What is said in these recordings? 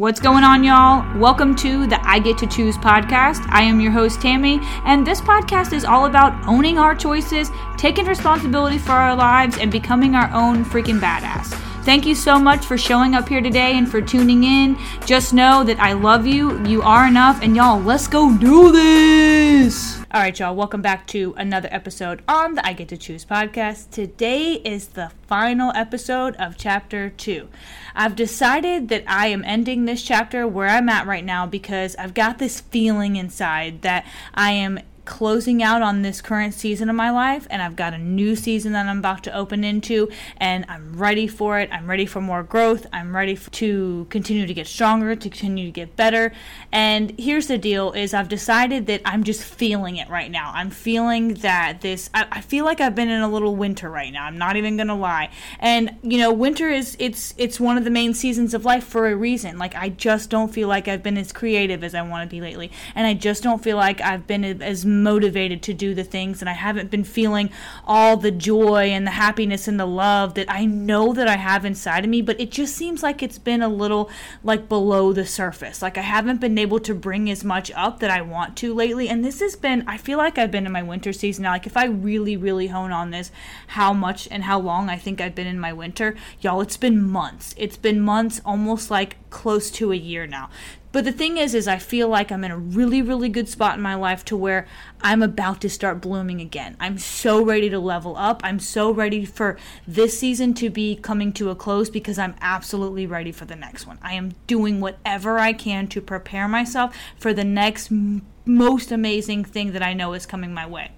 What's going on, y'all? Welcome to the I Get to Choose podcast. I am your host, Tammy, and this podcast is all about owning our choices, taking responsibility for our lives, and becoming our own freaking badass. Thank you so much for showing up here today and for tuning in. Just know that I love you, you are enough, and y'all, let's go do this! All right, y'all, welcome back to another episode on the I Get to Choose podcast. Today is the final episode of chapter two. I've decided that I am ending this chapter where I'm at right now because I've got this feeling inside that I am closing out on this current season of my life and I've got a new season that I'm about to open into and I'm ready for it. I'm ready for more growth. I'm ready to continue to get stronger, to continue to get better. And here's the deal is I've decided that I'm just feeling it right now. I'm feeling that this I, I feel like I've been in a little winter right now. I'm not even gonna lie. And you know, winter is it's it's one of the main seasons of life for a reason. Like I just don't feel like I've been as creative as I want to be lately. And I just don't feel like I've been as motivated to do the things and I haven't been feeling all the joy and the happiness and the love that I know that I have inside of me, but it just seems like it's been a little like below the surface. Like I haven't been able to bring as much up that I want to lately. And this has been, I feel like I've been in my winter season now. Like if I really, really hone on this, how much and how long I think I've been in my winter, y'all, it's been months. It's been months, almost like close to a year now. But the thing is, is I feel like I'm in a really, really good spot in my life to where I'm about to start blooming again. I'm so ready to level up. I'm so ready for this season to be coming to a close because I'm absolutely ready for the next one. I am doing whatever I can to prepare myself for the next m- most amazing thing that I know is coming my way.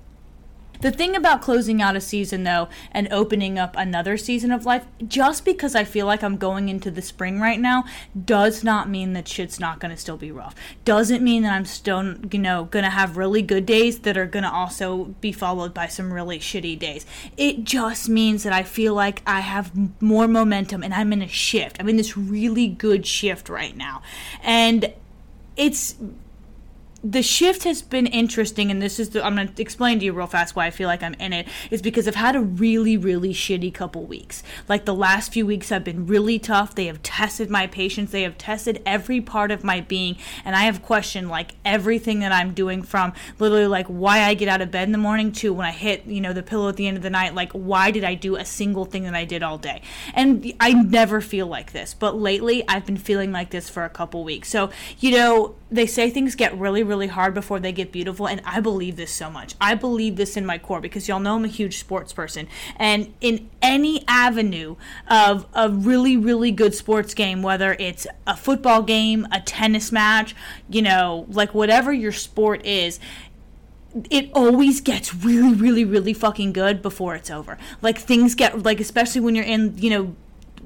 The thing about closing out a season, though, and opening up another season of life, just because I feel like I'm going into the spring right now, does not mean that shit's not going to still be rough. Doesn't mean that I'm still, you know, going to have really good days that are going to also be followed by some really shitty days. It just means that I feel like I have more momentum and I'm in a shift. I'm in this really good shift right now. And it's the shift has been interesting and this is the, i'm going to explain to you real fast why i feel like i'm in it is because i've had a really really shitty couple weeks. Like the last few weeks have been really tough. They have tested my patience. They have tested every part of my being and i have questioned like everything that i'm doing from literally like why i get out of bed in the morning to when i hit you know the pillow at the end of the night. Like why did i do a single thing that i did all day? And i never feel like this but lately i've been feeling like this for a couple weeks. So you know they say things get really really hard before they get beautiful and i believe this so much. I believe this in my core because y'all know i'm a huge sports person. And in any avenue of a really really good sports game whether it's a football game a tennis match you know like whatever your sport is it always gets really really really fucking good before it's over. Like things get like especially when you're in you know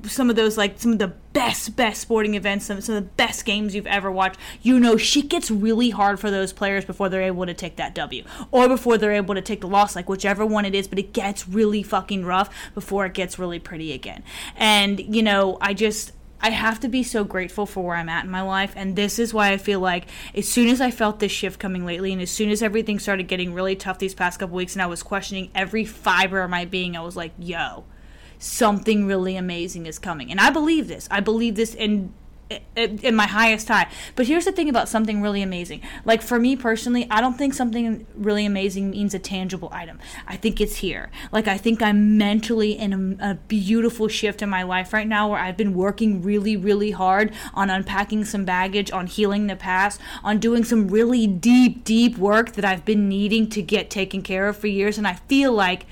some of those like some of the best best sporting events some, some of the best games you've ever watched you know shit gets really hard for those players before they're able to take that w or before they're able to take the loss like whichever one it is but it gets really fucking rough before it gets really pretty again and you know i just I have to be so grateful for where I'm at in my life. And this is why I feel like as soon as I felt this shift coming lately, and as soon as everything started getting really tough these past couple weeks, and I was questioning every fiber of my being, I was like, yo, something really amazing is coming. And I believe this. I believe this in in my highest high. But here's the thing about something really amazing. Like for me personally, I don't think something really amazing means a tangible item. I think it's here. Like I think I'm mentally in a, a, beautiful shift in my life right now where I've been working really, really hard on unpacking some baggage, on healing the past, on doing some really deep, deep work that I've been needing to get taken care of for years. And I feel like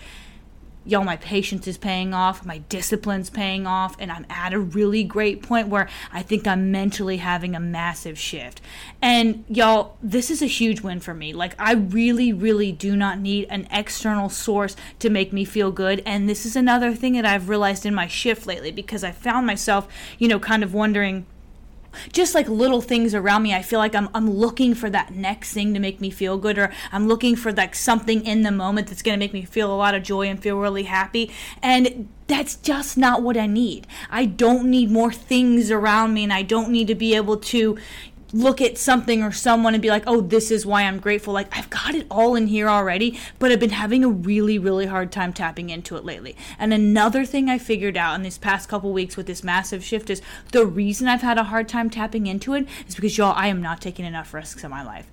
y'all, my patience is paying off, my discipline's paying off, and I'm at a really great point where I think I'm mentally having a massive shift. And y'all, this is a huge win for me. Like, I really, really do not need an external source to make me feel good. And this is another thing that I've realized in my shift lately because I found myself, you know, kind of wondering just like little things around me i feel like i'm, I'm looking for that next thing to make me feel good or i'm looking for like something in the moment that's going to make me feel a lot of joy and feel really happy. And that's just not what i need. I don't need more things around me and i don't need to be able to look at something or someone and be like, oh, this is why I'm grateful. Like, I've got it all in here already, but I've been having a really, really hard time tapping into it lately. And another thing I figured out in these past couple weeks with this massive shift is the reason I've had a hard time tapping into it is because, y'all, I am not taking enough risks in my life.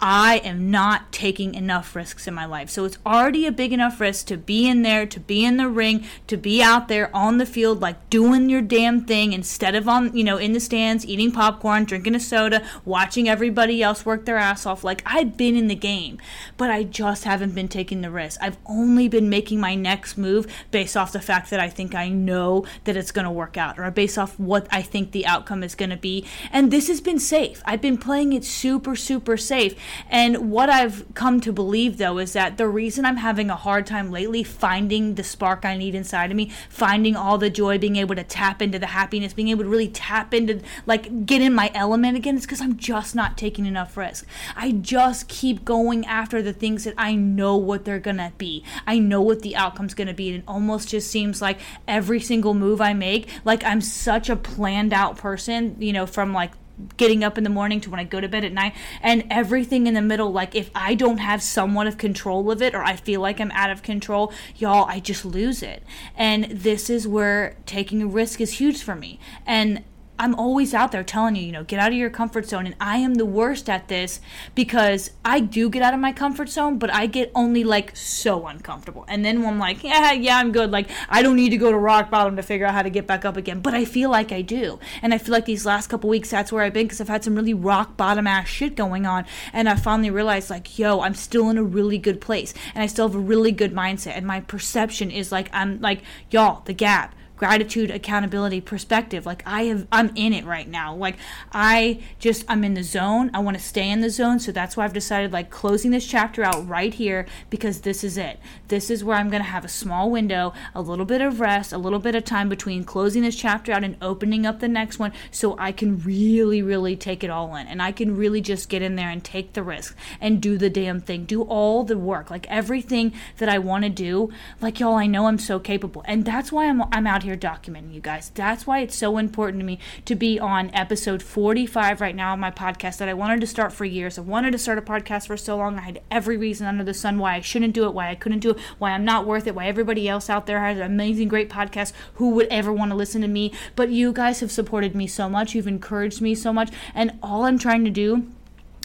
I am not taking enough risks in my life. So it's already a big enough risk to be in there, to be in the ring, to be out there on the field, like doing your damn thing instead of on, you know, in the stands, eating popcorn, drinking a soda, watching everybody else work their ass off. Like I've been in the game, but I just haven't been taking the risk. I've only been making my next move based off the fact that I think I know that it's going to work out or based off what I think the outcome is going to be. And this has been safe. I've been playing it super, super safe. And what I've come to believe though is that the reason I'm having a hard time lately finding the spark I need inside of me, finding all the joy, being able to tap into the happiness, being able to really tap into like get in my element again, is because I'm just not taking enough risk. I just keep going after the things that I know what they're gonna be. I know what the outcome's gonna be. And it almost just seems like every single move I make, like I'm such a planned out person, you know, from like getting up in the morning to when I go to bed at night and everything in the middle like if I don't have somewhat of control of it or I feel like I'm out of control y'all I just lose it. And this is where taking a risk is huge for me. And I'm always out there telling you, you know, get out of your comfort zone. And I am the worst at this because I do get out of my comfort zone, but I get only like so uncomfortable. And then I'm like, yeah, yeah, I'm good. Like, I don't need to go to rock bottom to figure out how to get back up again. But I feel like I do. And I feel like these last couple weeks, that's where I've been because I've had some really rock bottom ass shit going on. And I finally realized, like, yo, I'm still in a really good place. And I still have a really good mindset. And my perception is like, I'm like, y'all, the gap gratitude accountability perspective. Like i have i'm in it right now. Like i just i'm in the zone. I want to stay in the zone. So that's why i've decided like closing this chapter out right here because this is it. This is where i'm going to have a small window a little bit of rest a little bit of time between closing this chapter out and opening up the next one so i can really really take it all in. And i can really just get in there and take the risk and do the damn thing. Do all the work. Like everything that i want to do. Like y'all i know i'm so capable. And that's why i'm, I'm out here documenting you guys. That's why it's so important to me to be on episode 45 right now on my podcast that I wanted to start for years. I wanted to start a podcast for so long. I had every reason under the sun why I shouldn't do it, why I couldn't do it, why I'm not worth it, why everybody else out there has an amazing, great podcast. Who would ever want to listen to me? But you guys have supported me so much. You've encouraged me so much. And all I'm trying to do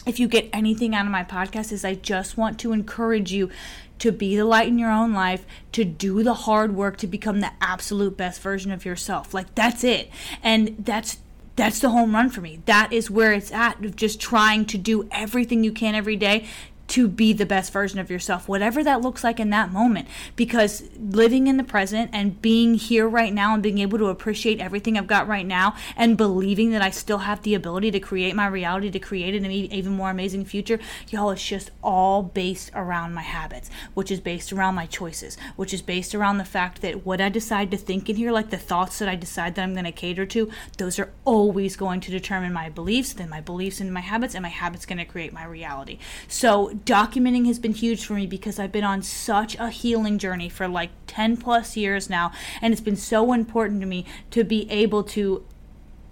if you get anything out of my podcast is I just want to encourage you to be the light in your own life, to do the hard work to become the absolute best version of yourself. Like that's it. And that's that's the home run for me. That is where it's at of just trying to do everything you can every day to be the best version of yourself, whatever that looks like in that moment. Because living in the present and being here right now and being able to appreciate everything I've got right now and believing that I still have the ability to create my reality, to create an even more amazing future, y'all, it's just all based around my habits, which is based around my choices, which is based around the fact that what I decide to think in here, like the thoughts that I decide that I'm going to cater to, those are always going to determine my beliefs, then my beliefs and my habits, and my habits going to create my reality. So, documenting has been huge for me because I've been on such a healing journey for like 10 plus years now. And it's been so important to me to be able to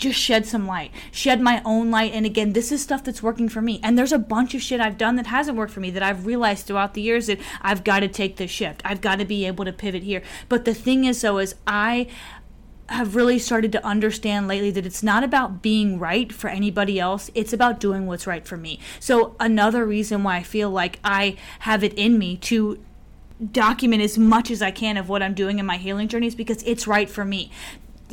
just shed some light, shed my own light. And again, this is stuff that's working for me. And there's a bunch of shit I've done that hasn't worked for me that I've realized throughout the years that I've got to take this shift. I've got to be able to pivot here. But the thing is, though, is I have really started to understand lately that it's not about being right for anybody else, it's about doing what's right for me. So, another reason why I feel like I have it in me to document as much as I can of what I'm doing in my healing journey is because it's right for me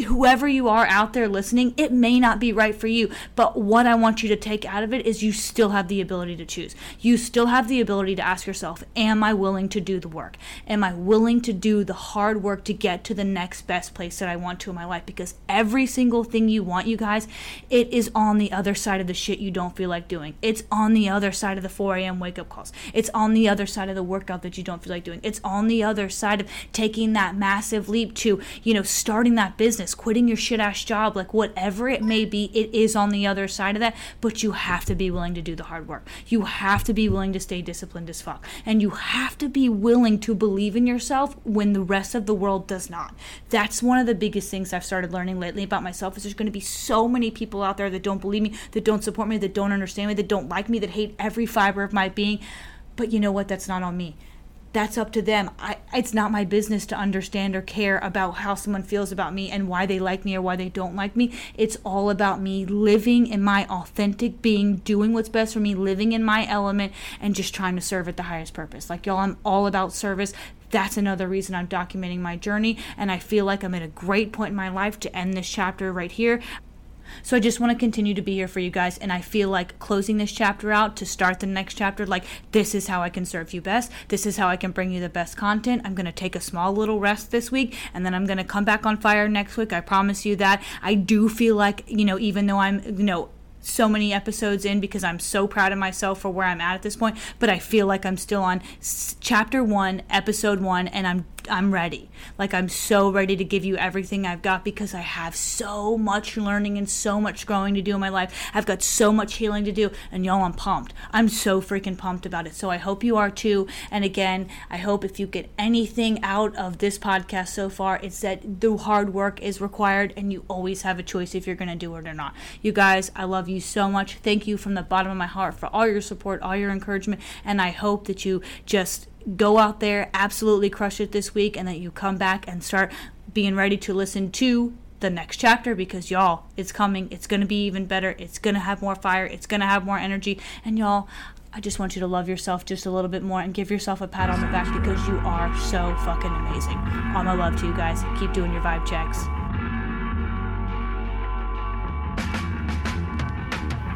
whoever you are out there listening, it may not be right for you. But what I want you to take out of it is you still have the ability to choose. You still have the ability to ask yourself, Am I willing to do the work? Am I willing to do the hard work to get to the next best place that I want to in my life? Because every single thing you want, you guys, it is on the other side of the shit you don't feel like doing. It's on the other side of the 4 a.m. wake up calls. It's on the other side of the workout that you don't feel like doing. It's on the other side of taking that massive leap to, you know, starting that business quitting your shit ass job, like whatever it may be, it is on the other side of that. But you have to be willing to do the hard work. You have to be willing to stay disciplined as fuck. And you have to be willing to believe in yourself when the rest of the world does not. That's one of the biggest things I've started learning lately about myself is there's going to be so many people out there that don't believe me, that don't support me, that don't understand me, that don't like me, that hate every fiber of my being. But you know what? That's not on me that's up to them. I, it's not my business to understand or care about how someone feels about me and why they like me or why they don't like me. It's all about me living in my authentic being, doing what's best for me, living in my element, and just trying to serve at the highest purpose. Like, y'all, I'm all about service. That's another reason I'm documenting my journey, and I feel like I'm at a great point in my life to end this chapter right here. So I just want to continue to be here for you guys. And I feel like closing this chapter out to start the next chapter, like, this is how I can serve you best. This is how I can bring you the best content. I'm going to take a small little rest this week and then I'm going to come back on fire next week. I promise you that. I do feel like, you know, even though I'm, you know, so many episodes in because I'm so proud of myself for where I'm at at this point, but I feel like I'm still on chapter 1, episode 1 and I'm I'm ready. Like I'm so ready to give you everything I've got because I have so much learning and so much growing to do in my life. I've got so much healing to do and y'all I'm pumped. I'm so freaking pumped about it. So I hope you are too. And again, I hope if you get anything out of this podcast so far, it's that the hard work is required and you always have a choice if you're going to do it or not. You guys, I love you so much. Thank you from the bottom of my heart for all your support, all your encouragement, and I hope that you just go out there, absolutely crush it this week, and that you come back and start being ready to listen to the next chapter because y'all, it's coming. It's going to be even better. It's going to have more fire. It's going to have more energy. And y'all, I just want you to love yourself just a little bit more and give yourself a pat on the back because you are so fucking amazing. All my love to you guys. Keep doing your vibe checks.